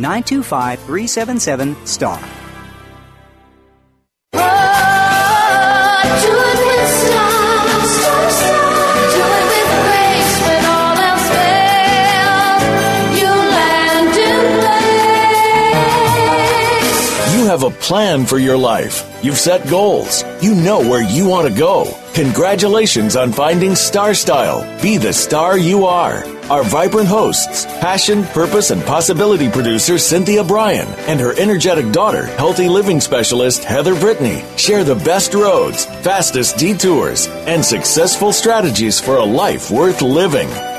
925 377 STAR. Have a plan for your life. You've set goals. You know where you want to go. Congratulations on finding Star Style. Be the star you are. Our vibrant hosts, passion, purpose, and possibility producer Cynthia Bryan and her energetic daughter, healthy living specialist Heather Brittany, share the best roads, fastest detours, and successful strategies for a life worth living.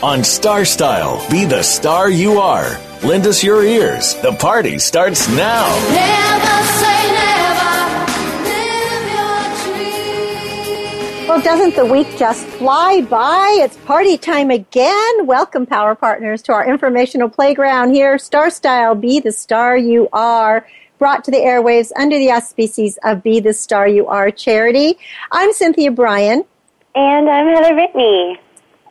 On Star Style, be the star you are. Lend us your ears. The party starts now. Never say never. Well, doesn't the week just fly by? It's party time again. Welcome, Power Partners, to our informational playground here. Star Style, be the star you are brought to the airwaves under the auspices of Be the Star You Are charity. I'm Cynthia Bryan. And I'm Heather Brittany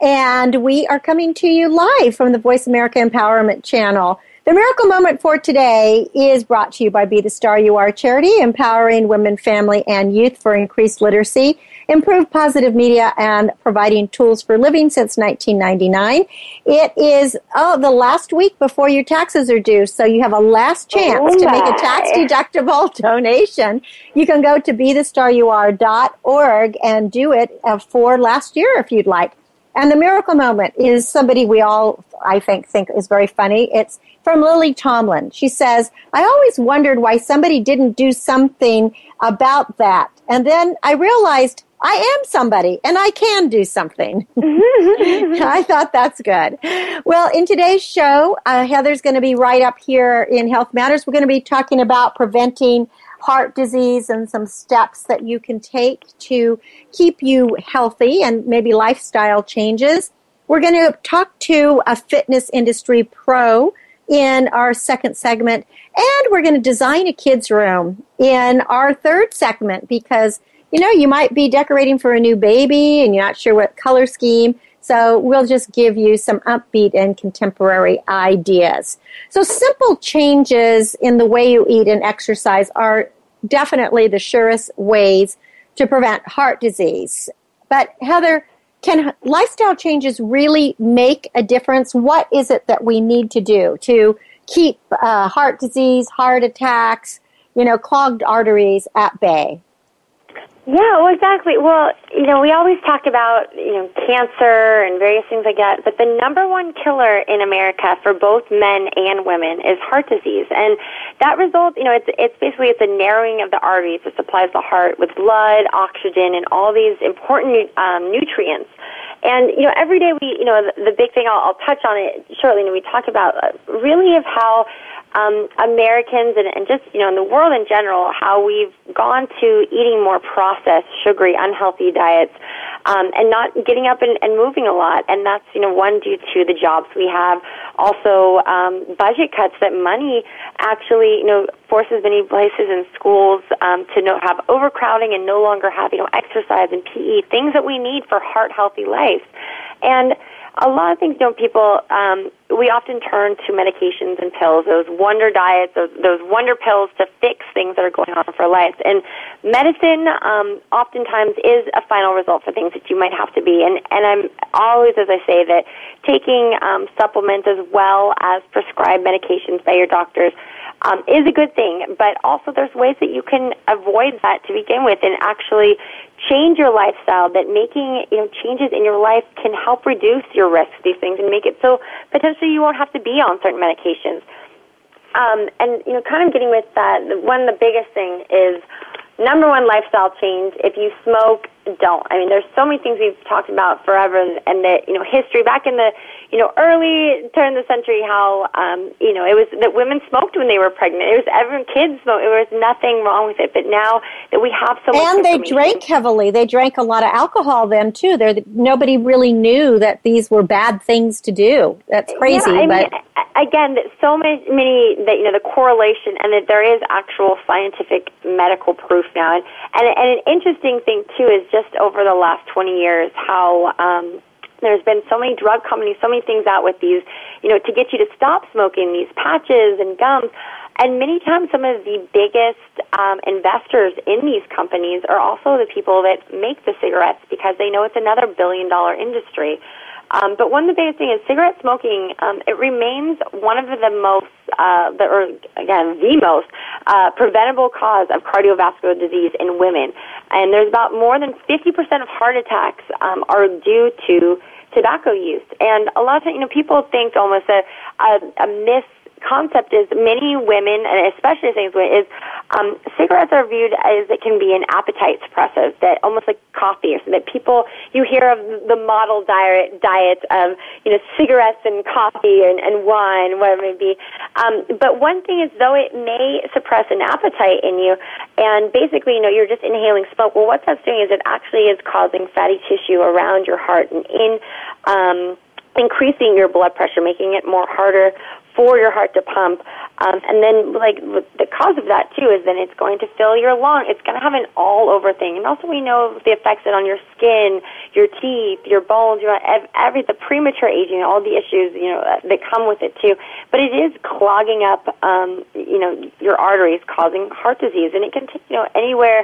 and we are coming to you live from the Voice America Empowerment Channel. The miracle moment for today is brought to you by Be the Star You Are charity, empowering women, family, and youth for increased literacy, improved positive media, and providing tools for living since 1999. It is oh the last week before your taxes are due, so you have a last chance oh to make a tax deductible donation. You can go to be the star you BeTheStarYouAre.org and do it uh, for last year if you'd like. And the miracle moment is somebody we all, I think, think is very funny. It's from Lily Tomlin. She says, I always wondered why somebody didn't do something about that. And then I realized I am somebody and I can do something. I thought that's good. Well, in today's show, uh, Heather's going to be right up here in Health Matters. We're going to be talking about preventing heart disease and some steps that you can take to keep you healthy and maybe lifestyle changes. We're going to talk to a fitness industry pro in our second segment, and we're going to design a kids' room in our third segment because you know you might be decorating for a new baby and you're not sure what color scheme. So we'll just give you some upbeat and contemporary ideas. So simple changes in the way you eat and exercise are definitely the surest ways to prevent heart disease. But Heather, can lifestyle changes really make a difference? What is it that we need to do to keep uh, heart disease, heart attacks, you know, clogged arteries at bay? Yeah, well, exactly. Well, you know, we always talk about, you know, cancer and various things like that, but the number one killer in America for both men and women is heart disease. And that results, you know, it's, it's basically, it's a narrowing of the arteries that supplies the heart with blood, oxygen, and all these important um, nutrients. And, you know, every day we, you know, the, the big thing, I'll, I'll touch on it shortly, and we talk about uh, really of how um, Americans and, and just you know in the world in general how we've gone to eating more processed, sugary, unhealthy diets, um, and not getting up and, and moving a lot. And that's you know one due to the jobs we have, also um, budget cuts that money actually you know forces many places in schools um, to no, have overcrowding and no longer have you know exercise and PE things that we need for heart healthy life, and a lot of things don't people um, we often turn to medications and pills those wonder diets those, those wonder pills to fix things that are going on for life. And medicine um, oftentimes is a final result for things that you might have to be. And and i'm always as i say that taking um, supplements as well as prescribed medications by your doctors um, is a good thing. But also, there's ways that you can avoid that to begin with, and actually change your lifestyle. That making you know changes in your life can help reduce your risk of these things and make it so potentially you won't have to be on certain medications. Um, and you know, kind of getting with that, one of the biggest thing is number one lifestyle change. If you smoke, don't. I mean, there's so many things we've talked about forever, and, and that you know, history back in the you know early turn of the century, how um, you know it was that women smoked when they were pregnant. It was everyone kids smoked. There was nothing wrong with it. But now that we have so much, and they drank heavily. They drank a lot of alcohol then too. There, nobody really knew that these were bad things to do. That's crazy, yeah, I but. Mean, again, so many, many that you know the correlation, and that there is actual scientific medical proof now. And and, and an interesting thing too is just over the last twenty years how. Um, there's been so many drug companies, so many things out with these, you know, to get you to stop smoking, these patches and gums. And many times, some of the biggest um, investors in these companies are also the people that make the cigarettes because they know it's another billion dollar industry. Um, but one of the biggest things is cigarette smoking. Um, it remains one of the most, uh, the, or again, the most uh, preventable cause of cardiovascular disease in women. And there's about more than 50% of heart attacks um, are due to tobacco use. And a lot of times, you know, people think almost a, a, a myth concept is many women, and especially things is um, cigarettes are viewed as it can be an appetite suppressive, that almost like coffee, or so that people you hear of the model diet diet of you know cigarettes and coffee and, and wine, whatever it may be. Um, but one thing is, though it may suppress an appetite in you, and basically you know you're just inhaling smoke. Well, what that's doing is it actually is causing fatty tissue around your heart and in um, increasing your blood pressure, making it more harder for your heart to pump. Um, and then, like, the cause of that, too, is then it's going to fill your lung. It's going to have an all over thing. And also, we know the effects it on your skin, your teeth, your bones, your, every, the premature aging, all the issues, you know, that come with it, too. But it is clogging up, um, you know, your arteries, causing heart disease. And it can take, you know, anywhere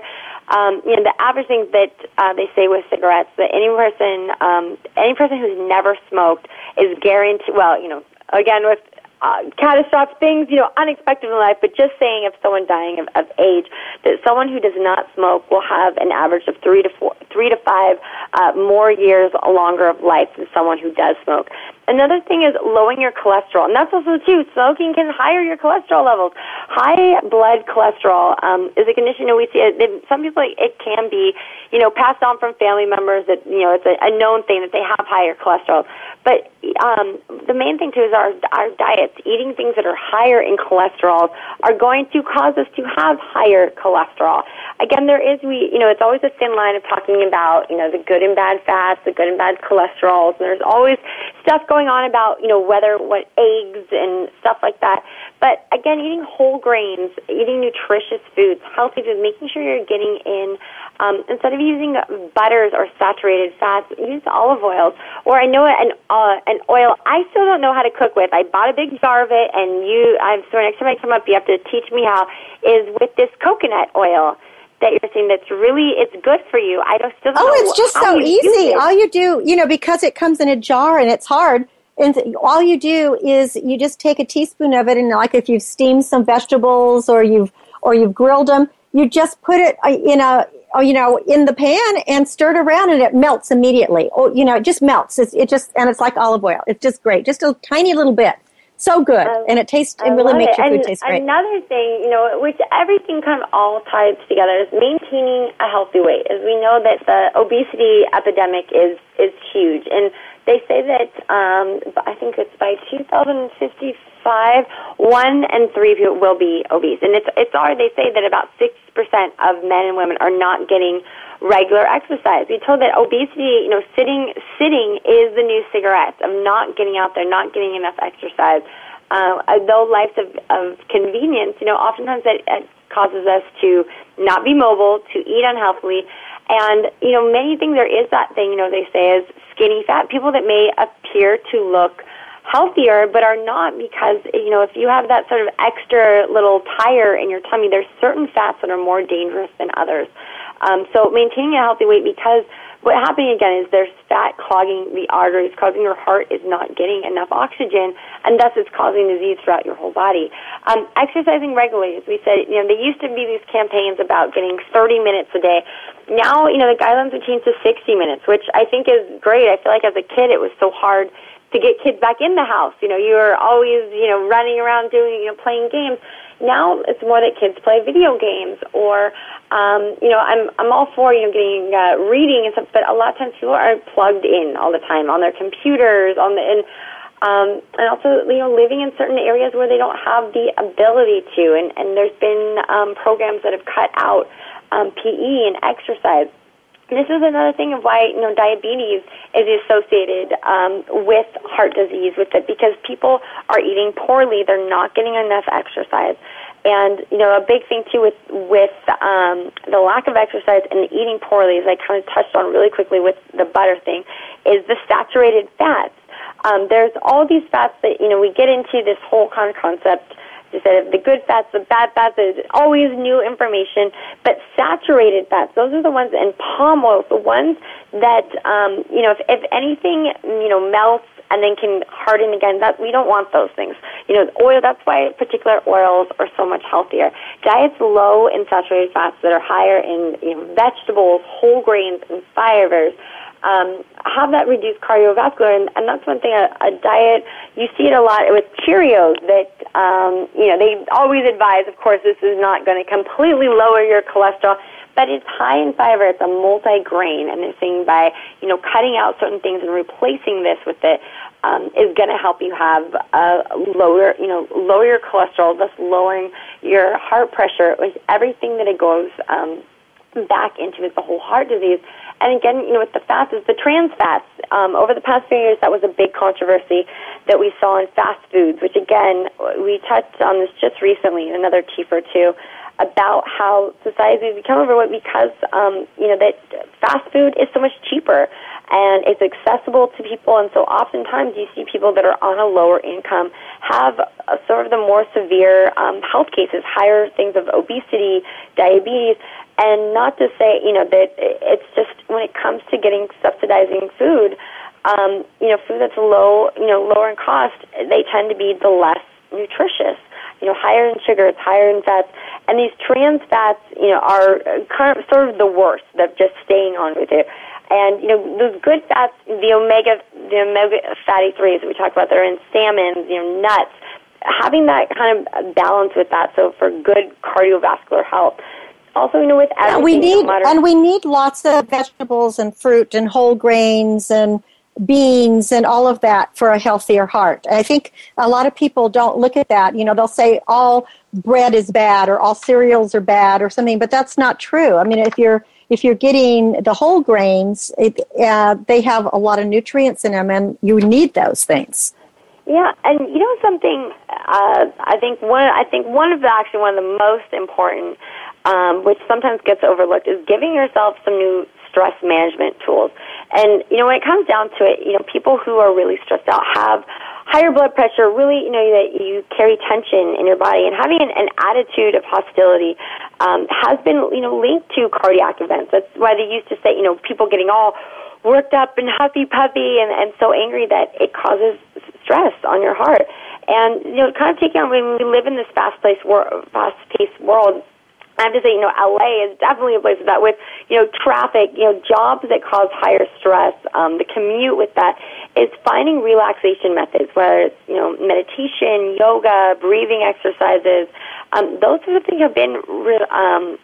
um, you know, the average thing that uh, they say with cigarettes that any person, um, any person who's never smoked is guaranteed. Well, you know, again with uh, catastrophic things, you know, unexpected in life, but just saying of someone dying of, of age, that someone who does not smoke will have an average of three to four, three to five uh, more years longer of life than someone who does smoke. Another thing is lowering your cholesterol, and that's also too. Smoking can higher your cholesterol levels. High blood cholesterol um, is a condition that we see. It, some people it can be, you know, passed on from family members. That you know, it's a, a known thing that they have higher cholesterol. But um, the main thing too is our our diets. Eating things that are higher in cholesterol are going to cause us to have higher cholesterol. Again, there is we, you know, it's always a thin line of talking about, you know, the good and bad fats, the good and bad cholesterols, and there's always stuff going on about, you know, whether what eggs and stuff like that. But again, eating whole grains, eating nutritious foods, healthy foods, making sure you're getting in um, instead of using butters or saturated fats, use olive oils. Or I know an uh, an oil I still don't know how to cook with. I bought a big jar of it, and you, I'm so next time I come up, you have to teach me how. Is with this coconut oil that you're saying that's really it's good for you. I don't still. Don't oh, it's just so easy. All you do, you know, because it comes in a jar and it's hard. And all you do is you just take a teaspoon of it, and like if you've steamed some vegetables or you've or you've grilled them, you just put it uh, in a you know, in the pan and stir it around and it melts immediately. Oh, you know, it just melts. It's, it just, and it's like olive oil. It's just great. Just a tiny little bit. So good. Um, and it tastes, it really makes it. your food and taste great. Another thing, you know, which everything kind of all ties together is maintaining a healthy weight. As we know that the obesity epidemic is, is huge. And they say that, um, I think it's by 2055, one and three people will be obese. And it's, it's already, they say that about 6% of men and women are not getting regular exercise. We told that obesity, you know, sitting sitting is the new cigarettes of not getting out there, not getting enough exercise. Uh, though life's of, of convenience, you know, oftentimes it, it causes us to not be mobile, to eat unhealthily, and you know, many things. There is that thing, you know, they say is skinny fat. People that may appear to look healthier but are not because you know if you have that sort of extra little tire in your tummy there's certain fats that are more dangerous than others um, so maintaining a healthy weight because what's happening again is there's fat clogging the arteries, causing your heart is not getting enough oxygen, and thus it's causing disease throughout your whole body. Um, exercising regularly, as we said, you know, there used to be these campaigns about getting 30 minutes a day. Now, you know, the guidelines have changed to 60 minutes, which I think is great. I feel like as a kid it was so hard to get kids back in the house. You know, you were always, you know, running around doing, you know, playing games. Now it's more that kids play video games or, um, you know, I'm I'm all for you know getting uh, reading and stuff, but a lot of times people are plugged in all the time on their computers, on the and um, and also you know living in certain areas where they don't have the ability to, and and there's been um, programs that have cut out um, PE and exercise this is another thing of why you know diabetes is associated um, with heart disease with it because people are eating poorly. They're not getting enough exercise. And you know a big thing too with with um, the lack of exercise and eating poorly as I kind of touched on really quickly with the butter thing is the saturated fats. Um, there's all these fats that you know we get into this whole kind of concept instead of the good fats, the bad fats. There's always new information. But saturated fats, those are the ones, and palm oil, the ones that, um, you know, if, if anything, you know, melts and then can harden again. That we don't want those things. You know, oil. That's why particular oils are so much healthier. Diets low in saturated fats that are higher in you know, vegetables, whole grains, and fibers um, have that reduced cardiovascular, and, and that's one thing. A, a diet you see it a lot with Cheerios that um, you know they always advise. Of course, this is not going to completely lower your cholesterol, but it's high in fiber. It's a multi-grain, and they're saying by you know cutting out certain things and replacing this with it um, is going to help you have a lower, you know, lower your cholesterol, thus lowering your heart pressure. With everything that it goes um, back into is the whole heart disease. And again, you know, with the fats, is the trans fats. Um, over the past few years, that was a big controversy that we saw in fast foods, which again, we touched on this just recently, in another T for two, about how society has become overweight because, um, you know, that fast food is so much cheaper and it's accessible to people. And so oftentimes you see people that are on a lower income have a, sort of the more severe um, health cases, higher things of obesity, diabetes, and not to say, you know, that it's just when it comes to getting subsidizing food, um, you know, food that's low, you know, lower in cost, they tend to be the less nutritious. You know, higher in sugars, higher in fats, and these trans fats, you know, are kind of sort of the worst of just staying on with it. And you know, those good fats, the omega, the omega fatty threes that we talked about, that are in salmon, you know, nuts. Having that kind of balance with that, so for good cardiovascular health also, you know, with everything, yeah, we need and we need lots of vegetables and fruit and whole grains and beans and all of that for a healthier heart. I think a lot of people don't look at that. You know, they'll say all bread is bad or all cereals are bad or something, but that's not true. I mean, if you're if you're getting the whole grains, it, uh, they have a lot of nutrients in them, and you need those things. Yeah, and you know something. Uh, I think one. I think one of the actually one of the most important um, which sometimes gets overlooked, is giving yourself some new stress management tools. And you know, when it comes down to it, you know, people who are really stressed out have higher blood pressure. Really, you know, that you carry tension in your body, and having an, an attitude of hostility um, has been, you know, linked to cardiac events. That's why they used to say, you know, people getting all worked up and huffy puffy and, and so angry that it causes stress on your heart. And you know, kind of taking on when we live in this fast-paced, wor- fast-paced world I have to say, you know, LA is definitely a place that with, you know, traffic, you know, jobs that cause higher stress, um, the commute with that is finding relaxation methods, whether it's, you know, meditation, yoga, breathing exercises. Um, those sorts of things have been re- um,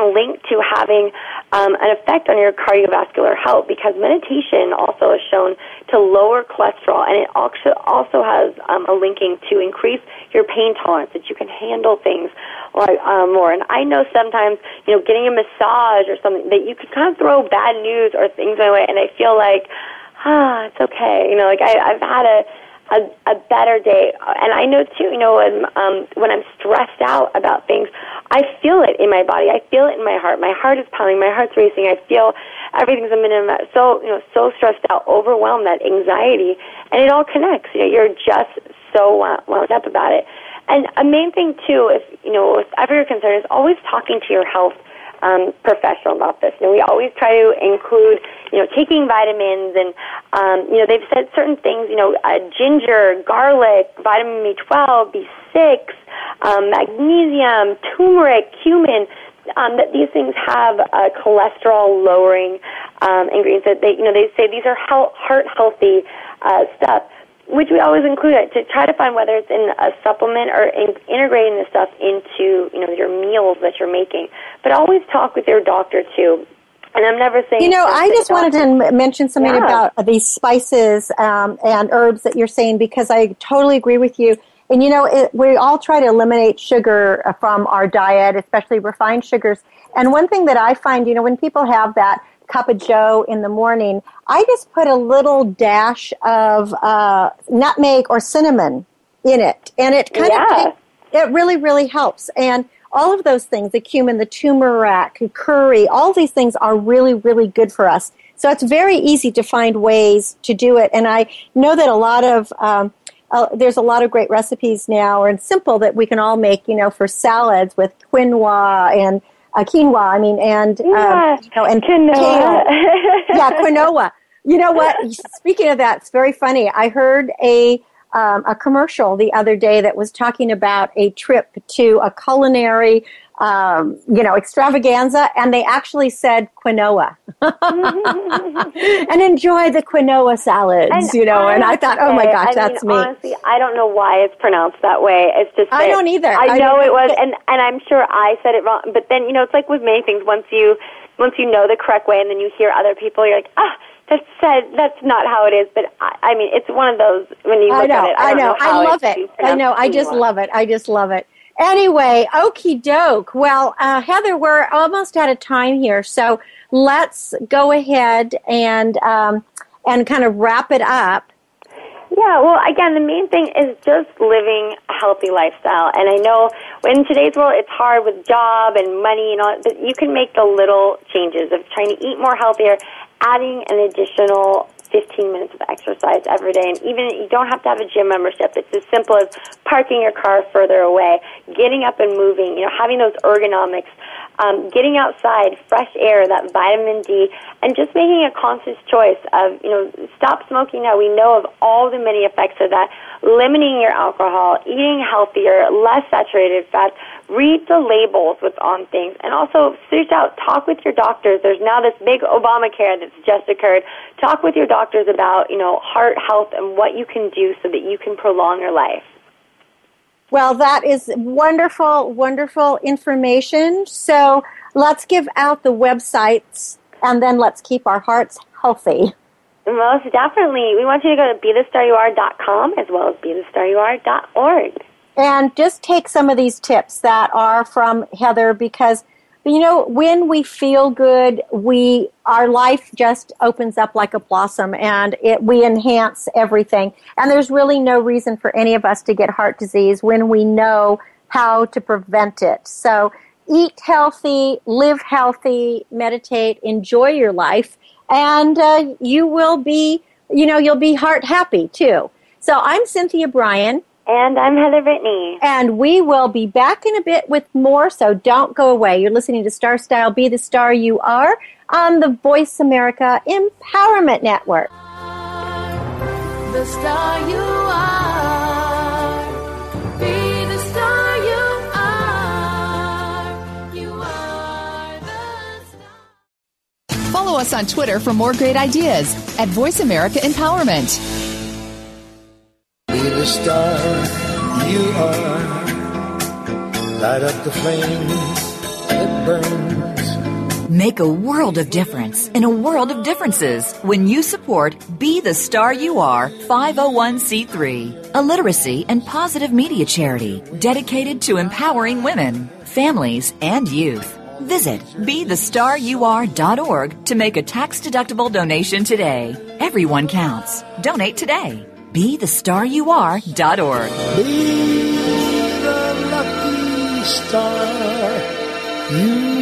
linked to having um, an effect on your cardiovascular health because meditation also is shown to lower cholesterol and it also also has um, a linking to increase your pain tolerance that you can handle things like um, more. And I know sometimes you know getting a massage or something that you can kind of throw bad news or things my way, and I feel like ah, it's okay. You know, like I, I've had a a, a better day. And I know too, you know, when, um, when I'm stressed out about things, I feel it in my body. I feel it in my heart. My heart is pounding. My heart's racing. I feel everything's a minute so, you know, so stressed out, overwhelmed, that anxiety, and it all connects. You know, you're just so wound up about it. And a main thing too, if you know, if ever you're concerned, is always talking to your health um, professional about this. Know, we always try to include, you know, taking vitamins and, um, you know, they've said certain things, you know, uh, ginger, garlic, vitamin B12, B6, um, magnesium, turmeric, cumin, um, that these things have uh, cholesterol lowering um, ingredients that they, you know, they say these are heart healthy uh, stuff which we always include it to try to find whether it's in a supplement or in integrating this stuff into you know your meals that you're making. But always talk with your doctor too. And I'm never saying. You know, I just wanted to mention something yeah. about these spices um, and herbs that you're saying because I totally agree with you. And you know, it, we all try to eliminate sugar uh, from our diet, especially refined sugars. And one thing that I find, you know, when people have that cup of joe in the morning, I just put a little dash of uh, nutmeg or cinnamon in it, and it kind yeah. of it really really helps. And all of those things, the cumin, the turmeric, curry, all these things are really really good for us. So it's very easy to find ways to do it, and I know that a lot of um, uh, there's a lot of great recipes now and simple that we can all make, you know, for salads with quinoa and uh, quinoa. I mean, and um, yeah, you know, and quinoa. yeah, quinoa. You know what? Speaking of that, it's very funny. I heard a um, a commercial the other day that was talking about a trip to a culinary um, you know, extravaganza, and they actually said quinoa and enjoy the quinoa salads, and you know. And I thought, oh my gosh, I that's mean, me. Honestly, I don't know why it's pronounced that way. It's just I don't either. I, I know it was, and and I'm sure I said it wrong. But then you know, it's like with many things. Once you once you know the correct way, and then you hear other people, you're like, ah. That's said. That's not how it is, but I, I mean, it's one of those when you look I know, at it. I, I know. know I love it. I know. I just love it. I just love it. Anyway, okie doke. Well, uh, Heather, we're almost out of time here, so let's go ahead and um, and kind of wrap it up. Yeah, well, again, the main thing is just living a healthy lifestyle. And I know in today's world, it's hard with job and money and all, but you can make the little changes of trying to eat more healthier, adding an additional 15 minutes of exercise every day. And even you don't have to have a gym membership. It's as simple as parking your car further away, getting up and moving, you know, having those ergonomics, um, getting outside, fresh air, that vitamin D, and just making a conscious choice of, you know, stop smoking now. We know of all the many effects of that. Limiting your alcohol, eating healthier, less saturated fats, read the labels what's on things. And also search out talk with your doctors. There's now this big obamacare that's just occurred. Talk with your doctors about you know heart health and what you can do so that you can prolong your life well that is wonderful wonderful information. So let's give out the websites and then let's keep our hearts healthy. Most definitely. We want you to go to bethestaryouare.com as well as bethestaryouare.org and just take some of these tips that are from Heather because you know when we feel good we our life just opens up like a blossom and it we enhance everything. And there's really no reason for any of us to get heart disease when we know how to prevent it. So eat healthy live healthy meditate enjoy your life and uh, you will be you know you'll be heart happy too. So i'm cynthia bryan and I'm Heather Brittany. And we will be back in a bit with more, so don't go away. You're listening to Star Style Be the Star You Are on the Voice America Empowerment Network. The star you are. Be the star you are. You are the star. Follow us on Twitter for more great ideas at Voice America Empowerment. Be the star you are. Light up the flame that burns. Make a world of difference in a world of differences when you support Be the Star You Are 501c3, a literacy and positive media charity dedicated to empowering women, families, and youth. Visit BeTheStarYouAre.org to make a tax deductible donation today. Everyone counts. Donate today. Be the star you are dot org. Be the lucky star you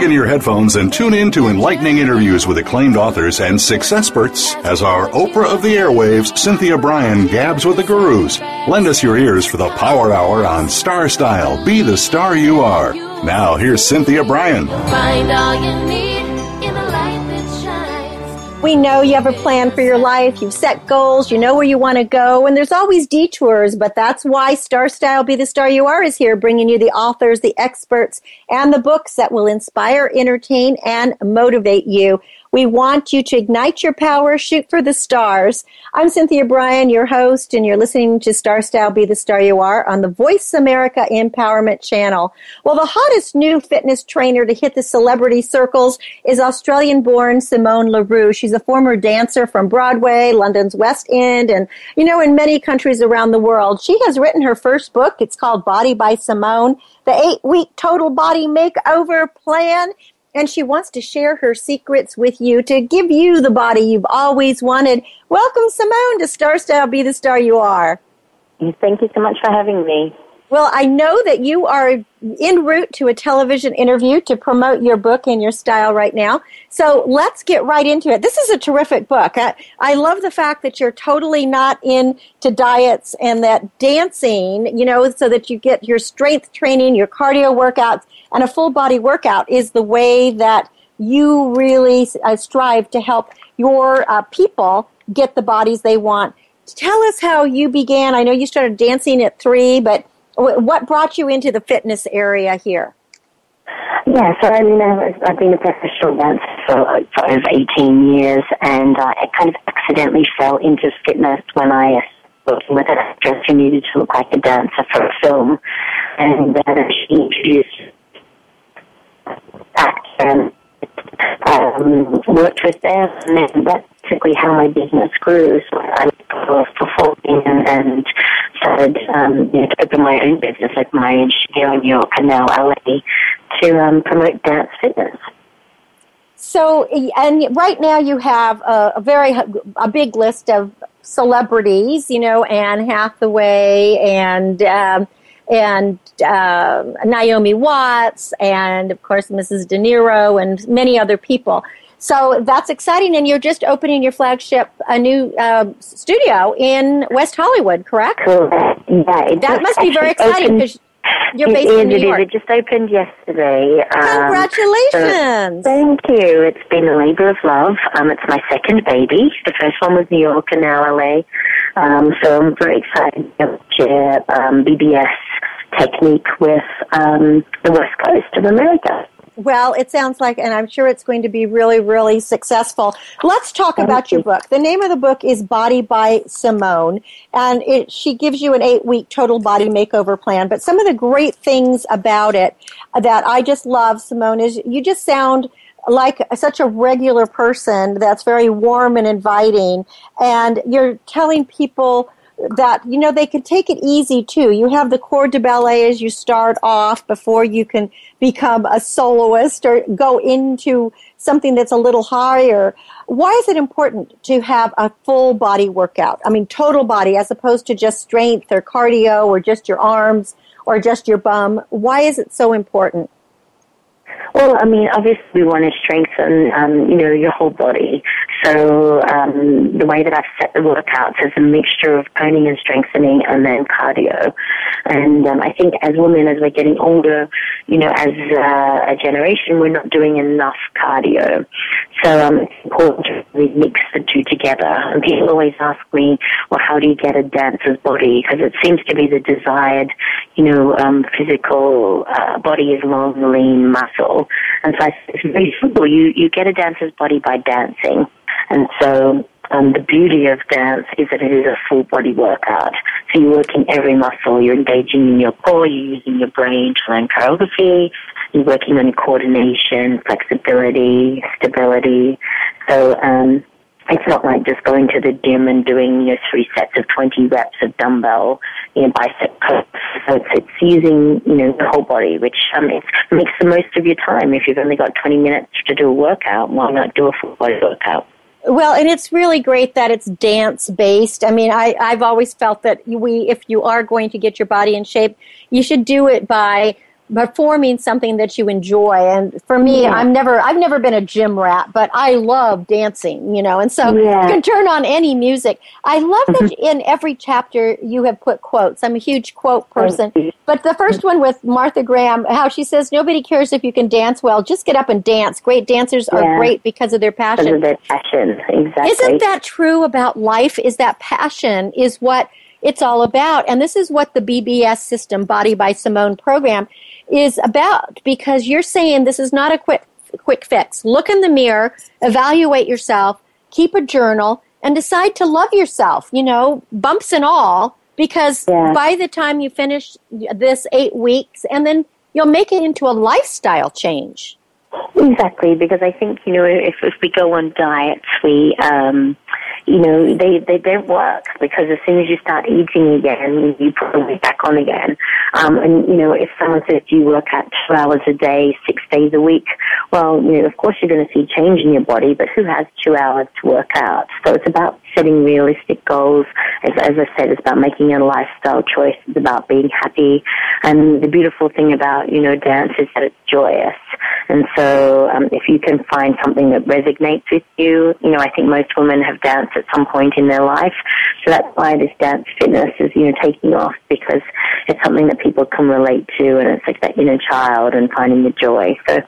Plug in your headphones and tune in to enlightening interviews with acclaimed authors and success experts as our Oprah of the airwaves, Cynthia Bryan, gabs with the gurus. Lend us your ears for the Power Hour on Star Style. Be the star you are. Now, here's Cynthia Bryan. Find all you need We know you have a plan for your life. You've set goals. You know where you want to go. And there's always detours, but that's why Star Style Be the Star You Are is here, bringing you the authors, the experts, and the books that will inspire, entertain, and motivate you. We want you to ignite your power, shoot for the stars. I'm Cynthia Bryan, your host, and you're listening to Star Style Be the Star You Are on the Voice America Empowerment Channel. Well, the hottest new fitness trainer to hit the celebrity circles is Australian born Simone LaRue. She's a former dancer from Broadway, London's West End, and, you know, in many countries around the world. She has written her first book. It's called Body by Simone, the eight week total body makeover plan and she wants to share her secrets with you to give you the body you've always wanted. Welcome, Simone, to Star Style Be the Star You Are. Thank you so much for having me. Well, I know that you are en route to a television interview to promote your book and your style right now. So let's get right into it. This is a terrific book. I, I love the fact that you're totally not into diets and that dancing, you know, so that you get your strength training, your cardio workouts, and a full body workout is the way that you really uh, strive to help your uh, people get the bodies they want. Tell us how you began. I know you started dancing at three, but what brought you into the fitness area here? Yeah, so I mean, I've been a professional dancer for, for over 18 years, and uh, I kind of accidentally fell into fitness when I was working with an actress who needed to look like a dancer for a film, and uh, she introduced actor um, worked with them, and that's basically how my business grew. So I was performing and, and started um, you know, to open my own business, like my studio in New York and now LA, to um, promote dance fitness. So, and right now you have a, a very a big list of celebrities, you know, Anne Hathaway and um, and uh, Naomi Watts, and of course Mrs. De Niro, and many other people. So that's exciting, and you're just opening your flagship, a new uh, studio in West Hollywood, correct? Correct. Yeah, that must be very exciting because you're based it in New is, York. It just opened yesterday. Um, Congratulations! so thank you. It's been a labor of love. Um, it's my second baby. The first one was New York and now LA. Um, so I'm very excited to share um, BBS technique with um, the West Coast of America. Well, it sounds like, and I'm sure it's going to be really, really successful. Let's talk Thank about you. your book. The name of the book is Body by Simone, and it, she gives you an eight week total body makeover plan. But some of the great things about it that I just love, Simone, is you just sound like such a regular person that's very warm and inviting, and you're telling people that you know they can take it easy too. You have the corps de ballet as you start off before you can become a soloist or go into something that's a little higher. Why is it important to have a full body workout? I mean, total body as opposed to just strength or cardio or just your arms or just your bum. Why is it so important? Well, I mean, obviously we want to strengthen, um, you know, your whole body. So um, the way that I've set the workouts is a mixture of toning and strengthening and then cardio. And um, I think as women, as we're getting older, you know, as uh, a generation, we're not doing enough cardio. So um, it's important to really mix the two together. And people always ask me, well, how do you get a dancer's body? Because it seems to be the desired, you know, um, physical uh, body is long, lean muscle. And so I, it's very simple. You, you get a dancer's body by dancing. And so um, the beauty of dance is that it is a full body workout. So you're working every muscle. You're engaging in your core. You're using your brain to learn choreography. You're working on coordination, flexibility, stability. So um, it's not like just going to the gym and doing you know three sets of 20 reps of dumbbell you know bicep curls it's, it's using you know the whole body which um it makes the most of your time if you've only got 20 minutes to do a workout why not do a full body workout well, and it's really great that it's dance based. I mean, I, I've always felt that we, if you are going to get your body in shape, you should do it by performing something that you enjoy. And for me, yeah. I'm never, I've never been a gym rat, but I love dancing, you know, and so yeah. you can turn on any music. I love that mm-hmm. in every chapter you have put quotes. I'm a huge quote person. But the first one with Martha Graham, how she says, nobody cares if you can dance well, just get up and dance. Great dancers yeah. are great because of their passion. Because of their passion, exactly. Isn't that true about life? Is that passion is what it's all about. And this is what the BBS system, Body by Simone program, is about because you're saying this is not a quick quick fix. Look in the mirror, evaluate yourself, keep a journal, and decide to love yourself, you know, bumps and all, because yeah. by the time you finish this eight weeks, and then you'll make it into a lifestyle change. Exactly, because I think, you know, if, if we go on diets, we, um, you know, they, they don't work because as soon as you start eating again, you put the weight back on again. Um, and, you know, if someone says you work out two hours a day, six days a week, well, you know, of course you're going to see change in your body, but who has two hours to work out? So it's about setting realistic goals. As, as I said, it's about making a lifestyle choice. It's about being happy. And the beautiful thing about, you know, dance is that it's joyous. And so um, if you can find something that resonates with you, you know, I think most women have danced at some point in their life. So that's why this dance fitness is, you know, taking off because it's something that people can relate to and it's like that inner child and finding the joy. So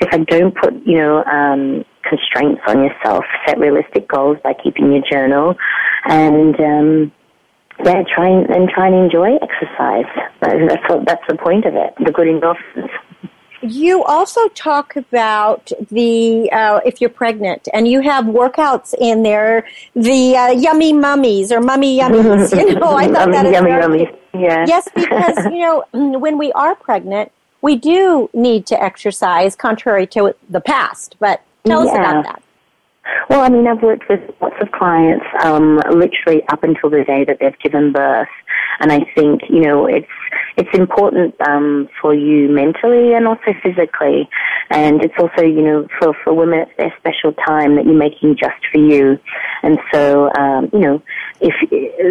if I don't put, you know, um, constraints on yourself, set realistic goals by keeping your journal and, um, yeah, try and, and try and enjoy exercise. That's what, that's the point of it. The good endorphins. You also talk about the uh, if you're pregnant, and you have workouts in there, the uh, yummy mummies or mummy yummies. You know, I thought that yummy yummies. Yeah. Yes, because you know when we are pregnant, we do need to exercise, contrary to the past. But tell yeah. us about that. Well, I mean, I've worked with lots of clients, um, literally up until the day that they've given birth, and I think you know it's it's important um, for you mentally and also physically, and it's also you know for for women it's their special time that you're making just for you, and so um, you know if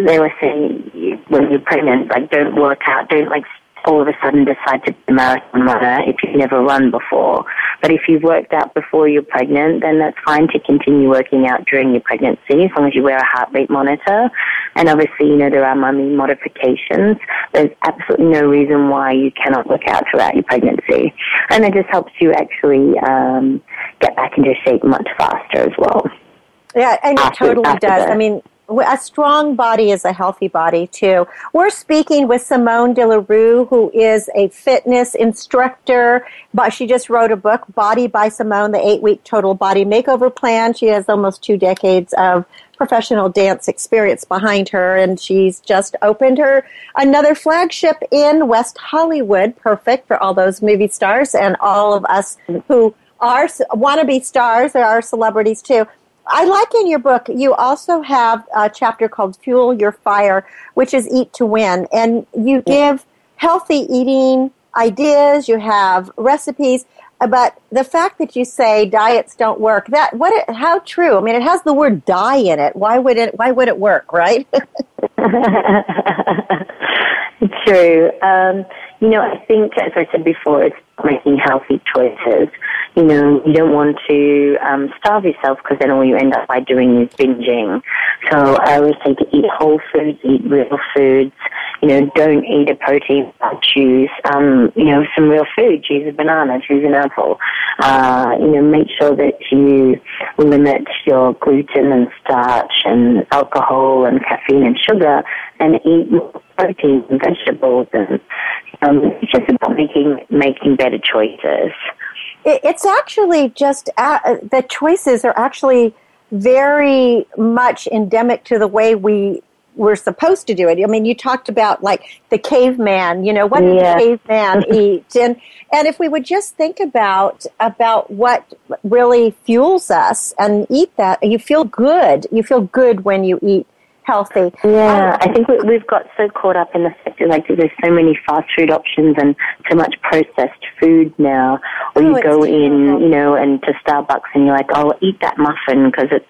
they were saying when you're pregnant, like don't work out, don't like all of a sudden decide to be a marathon runner if you've never run before. But if you've worked out before you're pregnant, then that's fine to continue working out during your pregnancy as long as you wear a heart rate monitor. And obviously, you know, there are mummy modifications. There's absolutely no reason why you cannot work out throughout your pregnancy. And it just helps you actually um, get back into shape much faster as well. Yeah, and it totally does. I mean, a strong body is a healthy body too. We're speaking with Simone De La Rue, who is a fitness instructor, but she just wrote a book, Body by Simone, the eight week total body makeover plan. She has almost two decades of professional dance experience behind her and she's just opened her another flagship in West Hollywood, perfect for all those movie stars and all of us who are want to be stars. There are celebrities too. I like in your book, you also have a chapter called Fuel Your Fire, which is Eat to Win. And you give healthy eating ideas, you have recipes, but the fact that you say diets don't work, that what it, how true? I mean, it has the word die in it. Why would it why would it work, right? true. Um, you know, I think, as I said before, it's making healthy choices. You know, you don't want to um, starve yourself because then all you end up by doing is binging. So I always say to eat whole foods, eat real foods. You know, don't eat a protein bar. Choose, um, you know, some real food. Choose a banana. Choose an apple. Uh, you know, make sure that you limit your gluten and starch and alcohol and caffeine and sugar, and eat more protein and vegetables. And um, it's just about making making better choices. It's actually just uh, the choices are actually very much endemic to the way we were supposed to do it. I mean, you talked about like the caveman, you know, what did Yeah. the caveman eat? And and if we would just think about about what really fuels us and eat that, you feel good. You feel good when you eat healthy. Yeah, um, I think we, we've got so caught up in the fact that like there's so many fast food options and so much processed food now. Or Oh, you go in, you know, and to Starbucks and you're like, oh, I'll eat that muffin because it's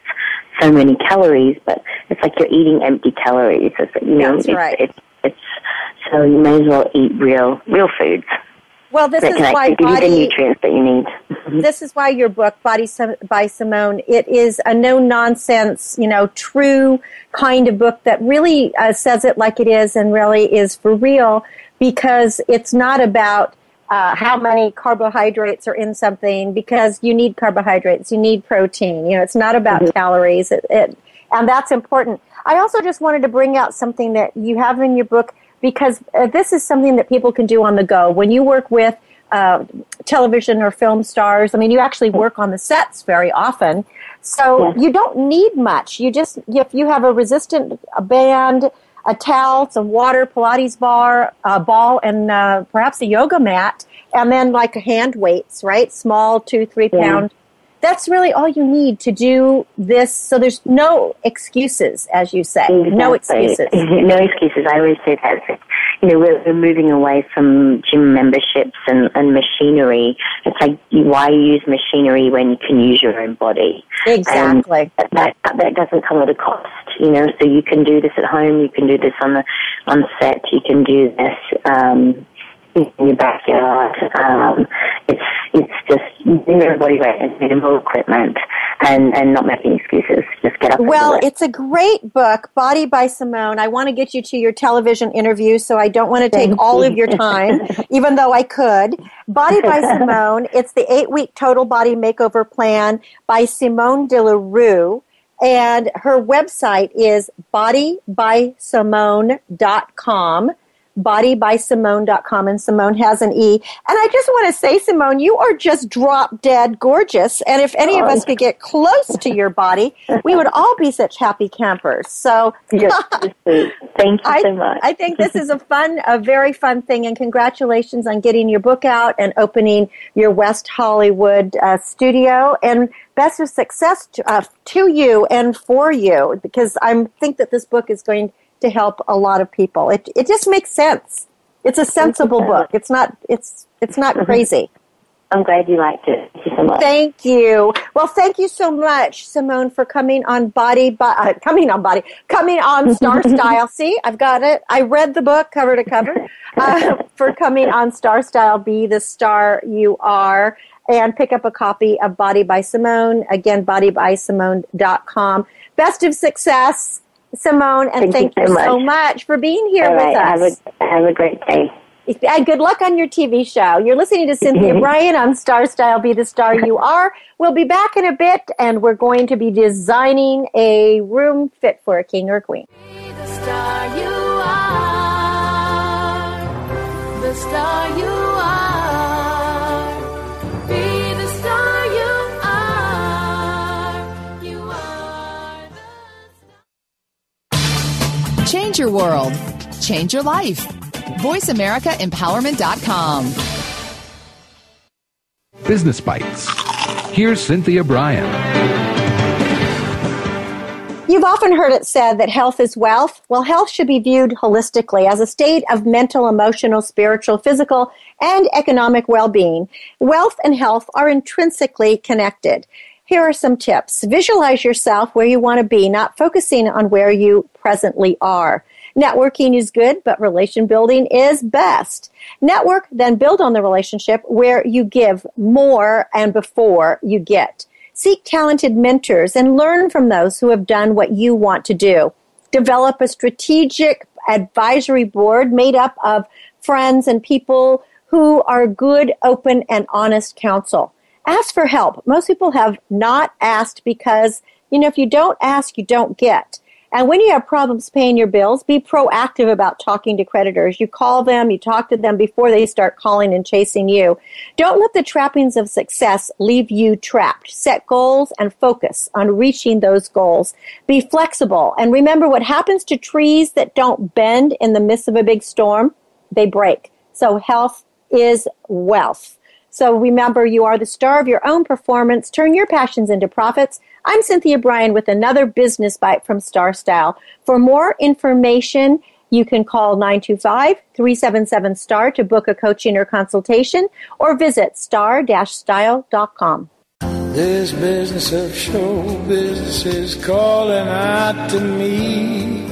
so many calories, but it's like you're eating empty calories. It's, you know, That's it's, right. it's it's so you may as well eat real real foods Well, this that is can why give you the body nutrients that you need. this is why your book body by simone it is a no nonsense you know true kind of book that really uh, says it like it is and really is for real because it's not about uh, how many carbohydrates are in something because you need carbohydrates you need protein you know it's not about calories it, it, and that's important. I also just wanted to bring out something that you have in your book because uh, this is something that people can do on the go when you work with uh, television or film stars. I mean, you actually work on the sets very often. So you don't need much. You just, if you have a resistant band, a towel, some water, Pilates bar, a ball, and uh, perhaps a yoga mat, and then like hand weights, right? Small, two, three Yeah. That's really all you need to do this. So there's no excuses, as you say. No excuses. no excuses. I always say that. You know, we're, we're moving away from gym memberships and, and machinery. It's like, why use machinery when you can use your own body? Exactly. And that, that doesn't come at a cost, you know, so you can do this at home, you can do this on the, on set, you can do this, um, in your backyard. Um, it's it's just using your body weight and minimal equipment and, and not making excuses. Just get up Well, it's a great book, Body by Simone. I want to get you to your television interview, so I don't want to take all of your time, even though I could. Body by Simone, it's the eight week total body makeover plan by Simone de la Rue. And her website is bodybysimone.com bodybysimone.com and Simone has an E. And I just want to say, Simone, you are just drop dead gorgeous. And if any of us could get close to your body, we would all be such happy campers. So Yes, thank you so much. I think this is a fun, a very fun thing. And congratulations on getting your book out and opening your West Hollywood uh, studio. And best of success to, uh, to you and for you, because I think that this book is going to help a lot of people. It it just makes sense. It's a sensible book. It's not it's it's not crazy. I'm glad you liked it. Thank you so much. Thank you. Well, thank you so much, Simone, for coming on Body, Bo- uh, coming on Body, coming on Star Style. See, I've got it. I read the book cover to cover. Uh, for coming on Star Style, be the star you are, and pick up a copy of Body by Simone. Again, bodybysimone.com. Best of success, Simone, and Thank thank, you so so much. much for being here All with right, us. have a have a great day. And uh, good luck on your TV show. You're listening to Cynthia Brian on Star Style Be the Star You Are. We'll be back in a bit and we're going to be designing a room fit for a king or queen. The star you are. The star you are. Change your world. Change your life. VoiceAmericaEmpowerment.com. Business Bites. Here's Cynthia Brian. You've often heard it said that health is wealth. Well, health should be viewed holistically as a state of mental, emotional, spiritual, physical, and economic well being. Wealth and health are intrinsically connected. Here are some tips. Visualize yourself where you want to be, not focusing on where you presently are. Networking is good, but relation building is best. Network, then build on the relationship where you give more and before you get. Seek talented mentors and learn from those who have done what you want to do. Develop a strategic advisory board made up of friends and people who are good, open, and honest counsel. Ask for help. Most people have not asked because, you know, if you don't ask, you don't get. And when you have problems paying your bills, be proactive about talking to creditors. You call them, you talk to them before they start calling and chasing you. Don't let the trappings of success leave you trapped. Set goals and focus on reaching those goals. Be flexible and remember what happens to trees that don't bend in the midst of a big storm? They break. So health is wealth. So remember, you are the star of your own performance. Turn your passions into profits. I'm Cynthia Brian with another business bite from Star Style. For more information, you can call 925-377-STAR to book a coaching or consultation or visit star-style.com. This business of show business is calling out to me.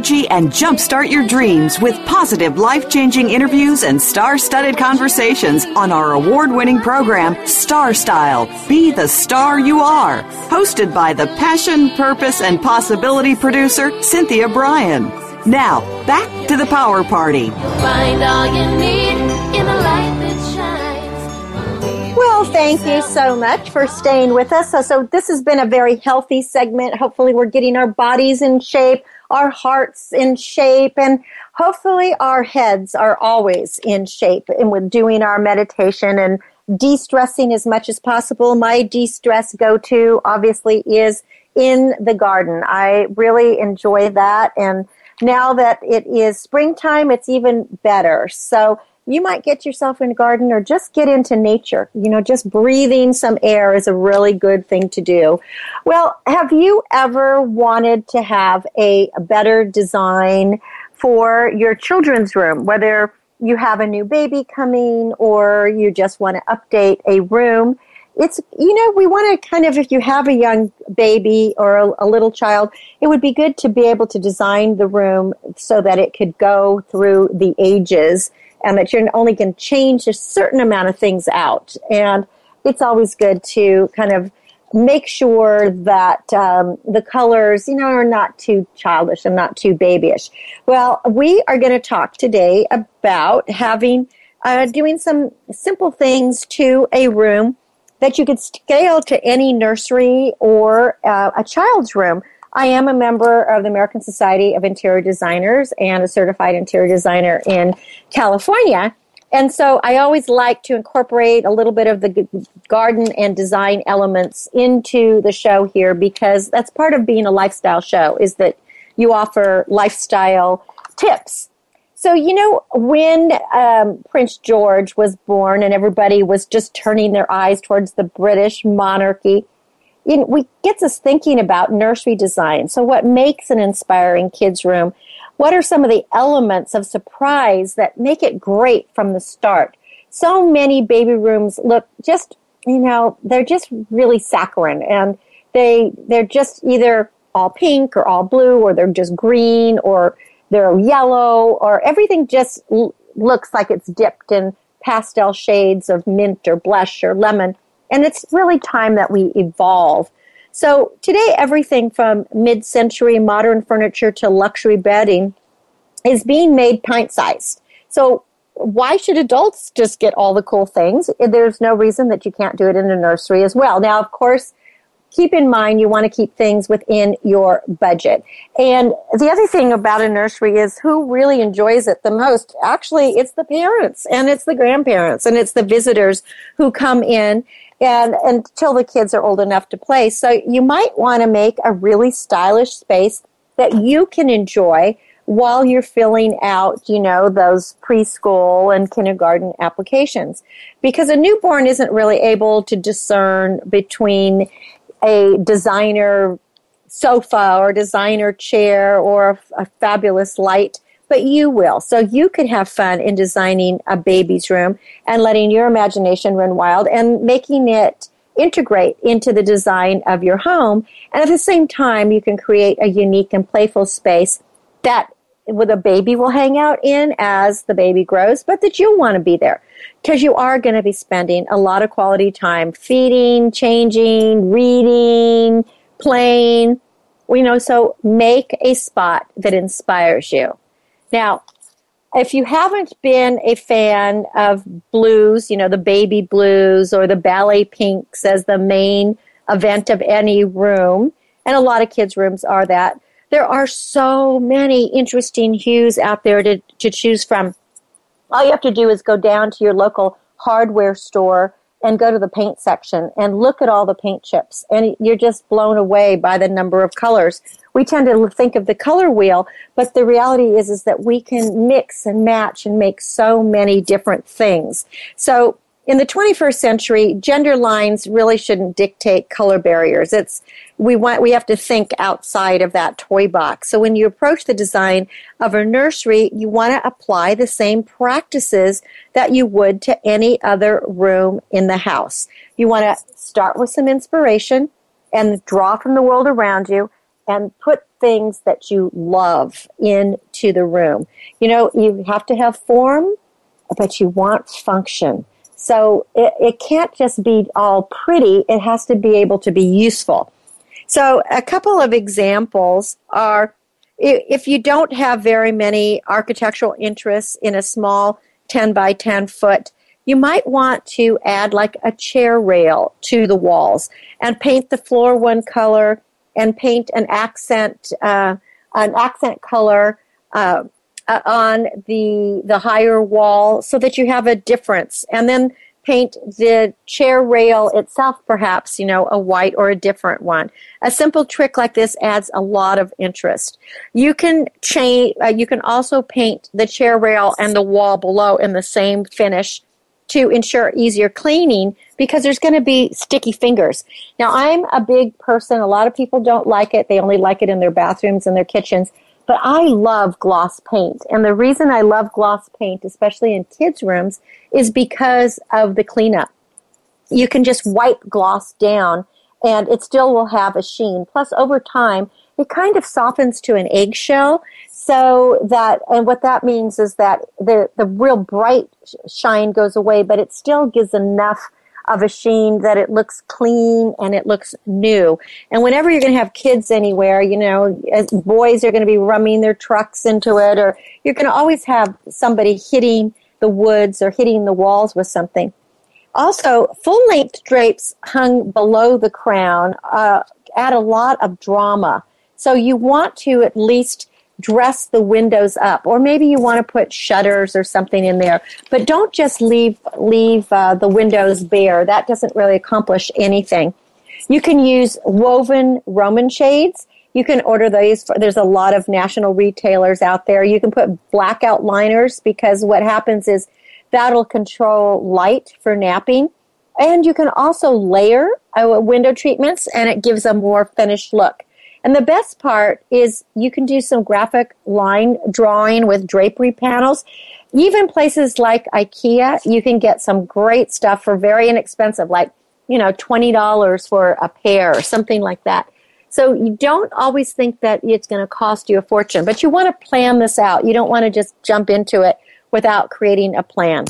Energy and jumpstart your dreams with positive, life changing interviews and star studded conversations on our award winning program, Star Style Be the Star You Are. Hosted by the passion, purpose, and possibility producer, Cynthia Brian. Now, back to the power party. Find all you need in a light that shines. Well, thank you so much for staying with us. So, so this has been a very healthy segment. Hopefully, we're getting our bodies in shape, our hearts in shape, and hopefully, our heads are always in shape. And with doing our meditation and de-stressing as much as possible. My de-stress go-to, obviously, is in the garden. I really enjoy that, and now that it is springtime, it's even better. So you might get yourself in a garden or just get into nature. You know, just breathing some air is a really good thing to do. Well, have you ever wanted to have a, a better design for your children's room, whether you have a new baby coming or you just want to update a room? It's, you know, we want to kind of, if you have a young baby or a, a little child, it would be good to be able to design the room so that it could go through the ages and that you're only going to change a certain amount of things out. And it's always good to kind of make sure that um, the colors, you know, are not too childish and not too babyish. Well, we are going to talk today about having, uh, doing some simple things to a room that you could scale to any nursery or uh, a child's room. I am a member of the American Society of Interior Designers and a certified interior designer in California. And so I always like to incorporate a little bit of the garden and design elements into the show here because that's part of being a lifestyle show is that you offer lifestyle tips. So, you know, when um, Prince George was born and everybody was just turning their eyes towards the British monarchy, you know, gets us thinking about nursery design. So, what makes an inspiring kids' room? What are some of the elements of surprise that make it great from the start? So many baby rooms look just, you know, they're just really saccharine and they they're just either all pink or all blue or they're just green or they're yellow or everything just l- looks like it's dipped in pastel shades of mint or blush or lemon. And it's really time that we evolve. So today, everything from mid century modern furniture to luxury bedding is being made pint sized. So why should adults just get all the cool things? There's no reason that you can't do it in a nursery as well. Now, of course, keep in mind you want to keep things within your budget. And the other thing about a nursery is who really enjoys it the most. Actually, it's the parents and it's the grandparents and it's the visitors who come in and until the kids are old enough to play. So you might want to make a really stylish space that you can enjoy while you're filling out, you know, those preschool and kindergarten applications. Because a newborn isn't really able to discern between a designer sofa or designer chair or a, a fabulous light but you will. So you could have fun in designing a baby's room and letting your imagination run wild and making it integrate into the design of your home. And at the same time, you can create a unique and playful space that with a baby will hang out in as the baby grows, but that you'll want to be there because you are going to be spending a lot of quality time feeding, changing, reading, playing. You know, so make a spot that inspires you. Now, if you haven't been a fan of blues, you know, the baby blues or the ballet pinks as the main event of any room, and a lot of kids' rooms are that, there are so many interesting hues out there to, to choose from. All you have to do is go down to your local hardware store and go to the paint section and look at all the paint chips and you're just blown away by the number of colors we tend to think of the color wheel but the reality is is that we can mix and match and make so many different things so in the 21st century, gender lines really shouldn't dictate color barriers. It's we want we have to think outside of that toy box. So when you approach the design of a nursery, you want to apply the same practices that you would to any other room in the house. You want to start with some inspiration and draw from the world around you and put things that you love into the room. You know, you have to have form, but you want function. So it, it can't just be all pretty, it has to be able to be useful. So a couple of examples are if you don't have very many architectural interests in a small 10 by 10 foot, you might want to add like a chair rail to the walls and paint the floor one color and paint an accent, uh, an accent color uh, uh, on the the higher wall so that you have a difference and then paint the chair rail itself perhaps you know a white or a different one a simple trick like this adds a lot of interest you can change uh, you can also paint the chair rail and the wall below in the same finish to ensure easier cleaning because there's going to be sticky fingers. Now, I'm a big person. A lot of people don't like it. They only like it in their bathrooms and their kitchens. But I love gloss paint. And the reason I love gloss paint, especially in kids' rooms, is because of the cleanup. You can just wipe gloss down and it still will have a sheen. Plus, over time, it kind of softens to an eggshell. So that, and what that means is that the, the real bright shine goes away, but it still gives enough of a sheen that it looks clean and it looks new. And whenever you're going to have kids anywhere, you know, boys are going to be rumming their trucks into it, or you're going to always have somebody hitting the woods or hitting the walls with something. Also, full length drapes hung below the crown uh, add a lot of drama. So you want to at least dress the windows up, or maybe you want to put shutters or something in there. But don't just leave leave uh, the windows bare. That doesn't really accomplish anything. You can use woven Roman shades. You can order these. For, there's a lot of national retailers out there. You can put blackout liners because what happens is that'll control light for napping. And you can also layer uh, window treatments and it gives a more finished look. And the best part is you can do some graphic line drawing with drapery panels. Even places like IKEA, you can get some great stuff for very inexpensive, like, you know, $20 for a pair or something like that. So you don't always think that it's going to cost you a fortune, but you want to plan this out. You don't want to just jump into it without creating a plan.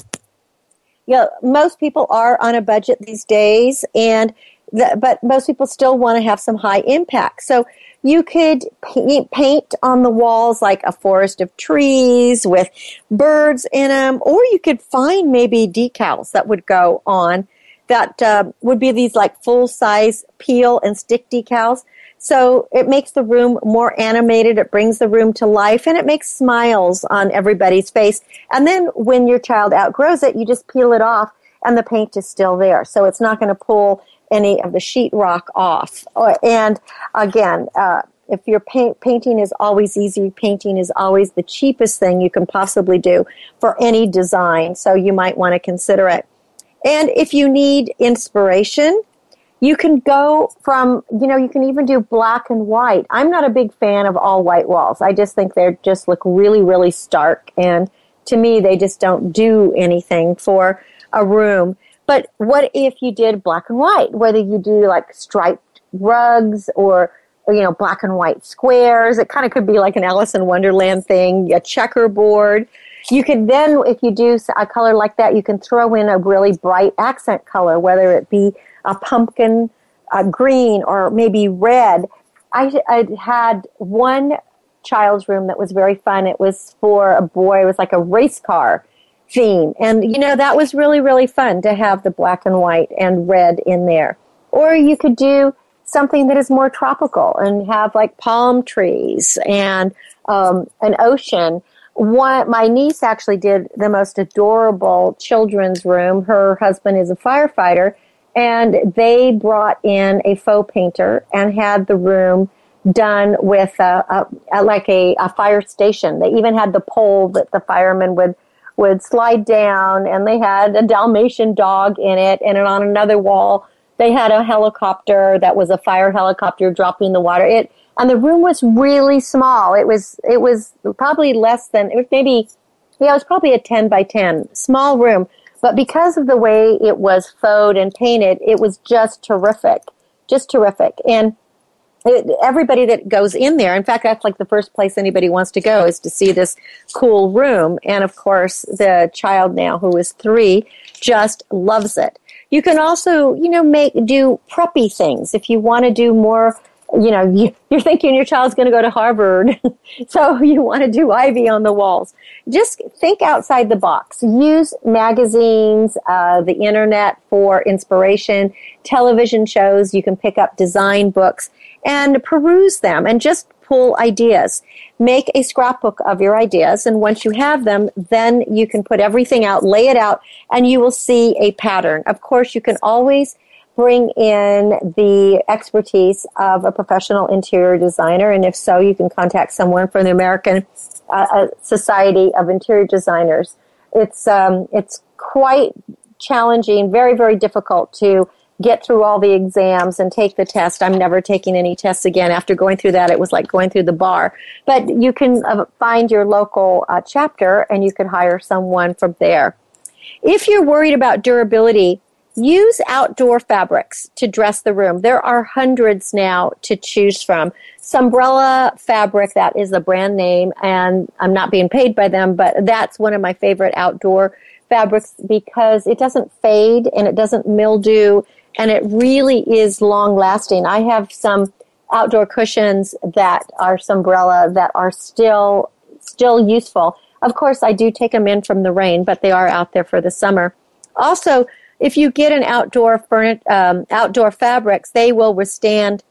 You know, most people are on a budget these days and but most people still want to have some high impact. So you could paint, paint on the walls like a forest of trees with birds in them, or you could find maybe decals that would go on that uh, would be these like full size peel and stick decals. So it makes the room more animated. It brings the room to life and it makes smiles on everybody's face. And then when your child outgrows it, you just peel it off and the paint is still there. So it's not going to pull any of the sheetrock off. Uh, And again, uh, if your paint, painting is always easy, painting is always the cheapest thing you can possibly do for any design. So you might want to consider it. And if you need inspiration, you can go from, you know, you can even do black and white. I'm not a big fan of all white walls. I just think they just look really, really stark. And to me, they just don't do anything for a room. But what if you did black and white? Whether you do like striped rugs or, or you know, black and white squares. It kind of could be like an Alice in Wonderland thing, a checkerboard. You could then, if you do a color like that, you can throw in a really bright accent color, whether it be a pumpkin a green or maybe red. I, I had one child's room that was very fun. It was for a boy. It was like a race car theme. And, you know, that was really, really fun to have the black and white and red in there. Or you could do something that is more tropical and have like palm trees and um, an ocean. One, my niece actually did the most adorable children's room. Her husband is a firefighter, and they brought in a faux painter and had the room done with a, a, a like a, a fire station. They even had the pole that the firemen would would slide down, and they had a Dalmatian dog in it, and on another wall they had a helicopter that was a fire helicopter dropping the water. It and the room was really small. It was it was probably less than it was maybe yeah, it was probably a ten by ten small room. But because of the way it was faux and painted, it was just terrific, just terrific. And it, everybody that goes in there, in fact, that's like the first place anybody wants to go is to see this cool room. And of course, the child now who is three just loves it. You can also, you know, make, do preppy things if you want to do more you know, you, you're thinking your child's going to go to Harvard, so you want to do Ivy on the walls. Just think outside the box. Use magazines, uh, the internet for inspiration, television shows. You can pick up design books and peruse them and just pull ideas. Make a scrapbook of your ideas, and once you have them, then you can put everything out, lay it out, and you will see a pattern. Of course, you can always bring in the expertise of a professional interior designer, and if so, you can contact someone from the American uh, uh, Society of Interior Designers. It's um, it's quite challenging, very very difficult to get through all the exams and take the test. I'm never taking any tests again. After going through that, it was like going through the bar. But you can uh, find your local uh, chapter and you can hire someone from there. If you're worried about durability, use outdoor fabrics to dress the room. There are hundreds now to choose from. Sunbrella fabric, that is a brand name, and I'm not being paid by them, but that's one of my favorite outdoor fabrics because it doesn't fade and it doesn't mildew and it really is long lasting. I have some outdoor cushions that are Sunbrella that are still still useful. Of course, I do take them in from the rain, but they are out there for the summer. Also, if you get an outdoor furniture, um, outdoor fabrics, they will withstand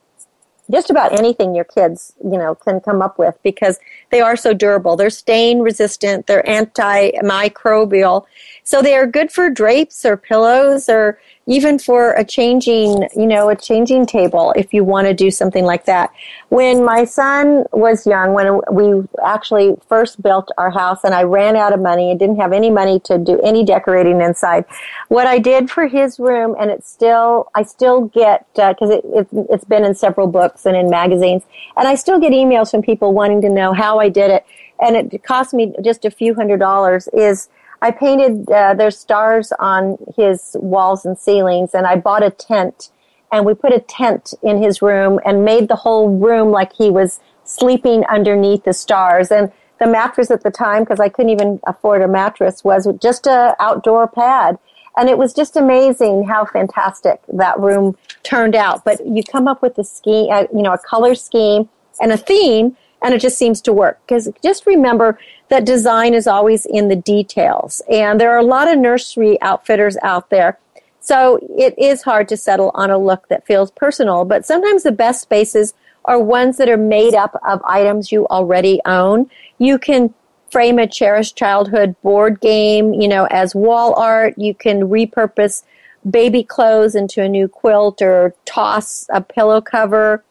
just about anything your kids, you know, can come up with because they are so durable. They're stain resistant, they're antimicrobial. So they are good for drapes or pillows or even for a changing, you know, a changing table if you want to do something like that. When my son was young, when we actually first built our house and I ran out of money and didn't have any money to do any decorating inside, what I did for his room, and it's still, I still get, because uh, it, it, it's been in several books and in magazines, and I still get emails from people wanting to know how I did it, and it cost me just a few hundred dollars, is I painted uh, there's stars on his walls and ceilings, and I bought a tent, and we put a tent in his room and made the whole room like he was sleeping underneath the stars. And the mattress at the time, because I couldn't even afford a mattress, was just a outdoor pad. And it was just amazing how fantastic that room turned out. But you come up with a scheme, uh, you know, a color scheme and a theme, and it just seems to work. Because just remember that design is always in the details. And there are a lot of nursery outfitters out there So it is hard to settle on a look that feels personal, but sometimes the best spaces are ones that are made up of items you already own. You can frame a cherished childhood board game, you know, as wall art. You can repurpose baby clothes into a new quilt or toss a pillow cover.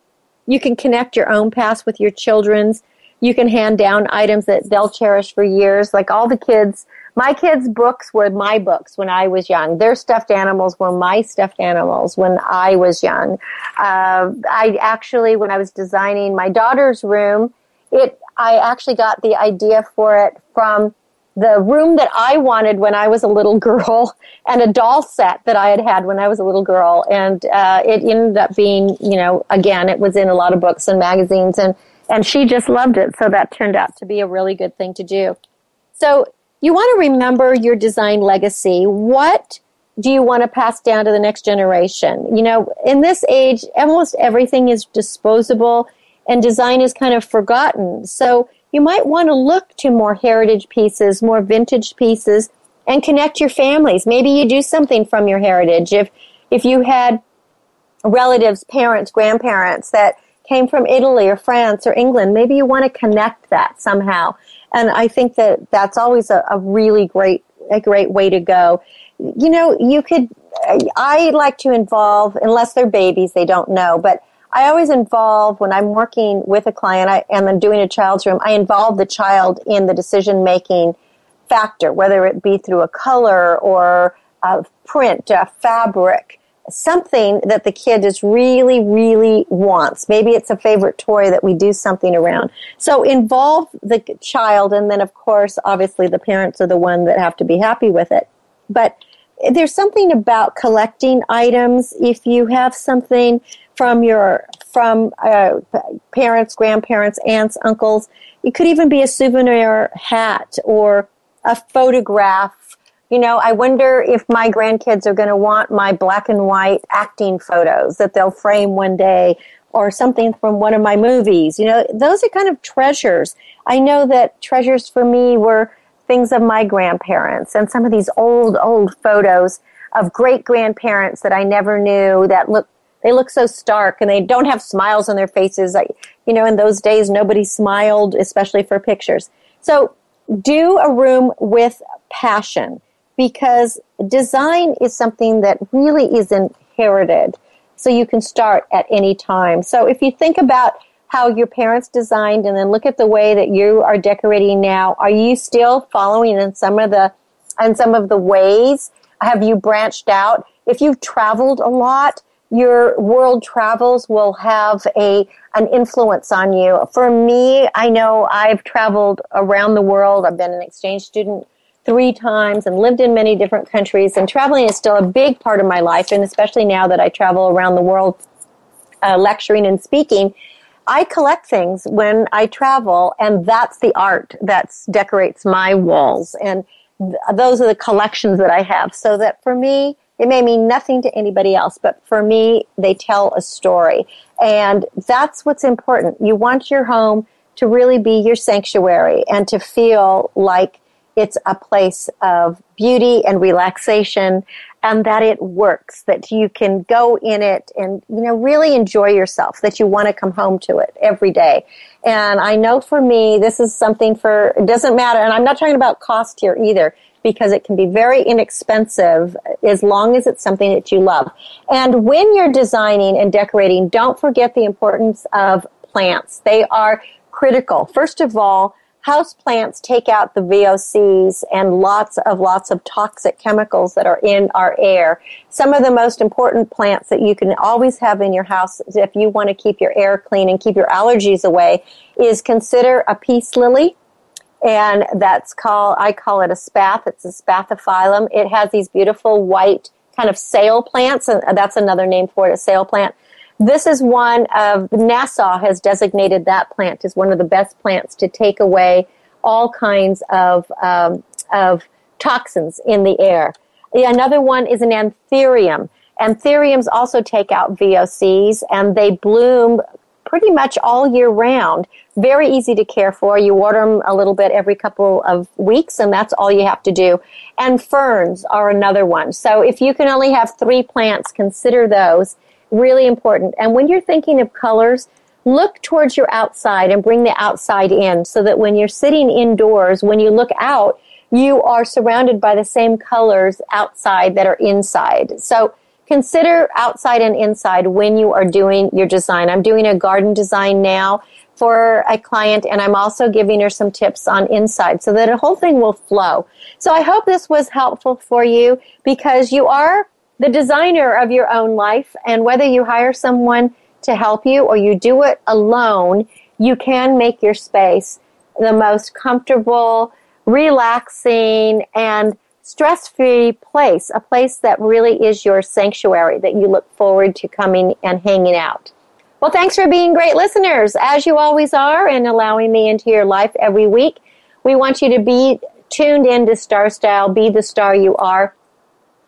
You can connect your own past with your children's. You can hand down items that they'll cherish for years. Like all the kids, my kids' books were my books when I was young. Their stuffed animals were my stuffed animals when I was young. Uh, I actually, when I was designing my daughter's room, it I actually got the idea for it from the room that I wanted when I was a little girl and a doll set that I had had when I was a little girl. And uh, it ended up being, you know, again, it was in a lot of books and magazines, and, and she just loved it. So that turned out to be a really good thing to do. So you want to remember your design legacy. What do you want to pass down to the next generation? You know, in this age, almost everything is disposable and design is kind of forgotten. So you might want to look to more heritage pieces, more vintage pieces, and connect your families. Maybe you do something from your heritage. If if you had relatives, parents, grandparents that came from Italy or France or England, maybe you want to connect that somehow. And I think that that's always a, a really great a great way to go. You know, you could. I like to involve, unless they're babies, they don't know, but I always involve when I'm working with a client I, and I'm doing a child's room, I involve the child in the decision making factor, whether it be through a color or a print, a fabric, something that the kid is really, really wants. Maybe it's a favorite toy that we do something around. So involve the child, and then of course, obviously, the parents are the one that have to be happy with it. But there's something about collecting items. If you have something from your from uh, parents, grandparents, aunts, uncles. It could even be a souvenir hat or a photograph. You know, I wonder if my grandkids are going to want my black and white acting photos that they'll frame one day or something from one of my movies. You know, those are kind of treasures. I know that treasures for me were things of my grandparents and some of these old, old photos of great grandparents that I never knew that look they look so stark and they don't have smiles on their faces. I, you know, in those days, nobody smiled, especially for pictures. So do a room with passion because design is something that really is inherited. So you can start at any time. So if you think about how your parents designed and then look at the way that you are decorating now, are you still following in some of the in some of the ways? Have you branched out? If you've traveled a lot, your world travels will have a an influence on you. For me, I know I've traveled around the world. I've been an exchange student three times and lived in many different countries and traveling is still a big part of my life and especially now that I travel around the world uh, lecturing and speaking I collect things when I travel and that's the art that decorates my walls and th- those are the collections that I have so that for me it may mean nothing to anybody else, but for me, they tell a story. And that's what's important. You want your home to really be your sanctuary and to feel like it's a place of beauty and relaxation and that it works, that you can go in it and, you know, really enjoy yourself, that you want to come home to it every day. And I know for me, this is something for, it doesn't matter, and I'm not talking about cost here either because it can be very inexpensive as long as it's something that you love. And when you're designing and decorating, don't forget the importance of plants. They are critical. First of all, house plants take out the VOCs and lots of lots of toxic chemicals that are in our air. Some of the most important plants that you can always have in your house if you want to keep your air clean and keep your allergies away is consider a peace lily and that's called I call it a spath. It's a spathiphyllum. It has these beautiful white kind of sail plants, and that's another name for it, a sail plant. This is one of NASA has designated that plant as one of the best plants to take away all kinds of um, of toxins in the air. Another one is an anthurium. Anthuriums also take out VOCs, and they bloom pretty much all year round. Very easy to care for. You water them a little bit every couple of weeks, and that's all you have to do. And ferns are another one. So if you can only have three plants, consider those. Really important. And when you're thinking of colors, look towards your outside and bring the outside in so that when you're sitting indoors, when you look out, you are surrounded by the same colors outside that are inside. So consider outside and inside when you are doing your design. I'm doing a garden design now for a client and I'm also giving her some tips on inside so that the whole thing will flow. So I hope this was helpful for you because you are the designer of your own life and whether you hire someone to help you or you do it alone, you can make your space the most comfortable, relaxing, and stress free place, a place that really is your sanctuary that you look forward to coming and hanging out. Well, thanks for being great listeners, as you always are, and allowing me into your life every week. We want you to be tuned in to Star Style, be the star you are,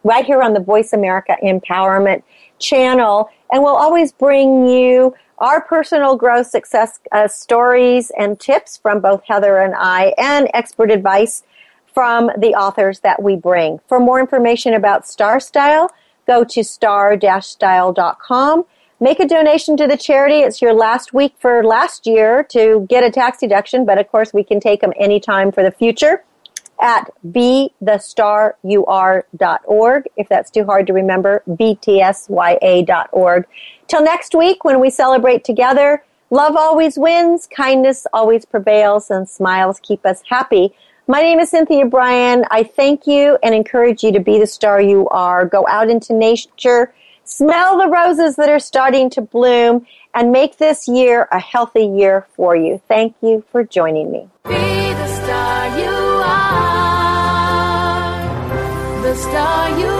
right here on the Voice America Empowerment channel. And we'll always bring you our personal growth success uh, stories and tips from both Heather and I, and expert advice from the authors that we bring. For more information about Star Style, go to star-style.com. Make a donation to the charity. It's your last week for last year to get a tax deduction, but of course we can take them anytime for the future at bethestaryouare.org. If that's too hard to remember, btsya.org. Till next week when we celebrate together, love always wins, kindness always prevails, and smiles keep us happy. My name is Cynthia Brian. I thank you and encourage you to be the star you are. Go out into nature, smell the roses that are starting to bloom, and make this year a healthy year for you. Thank you for joining me. Be the star you are. The star you are.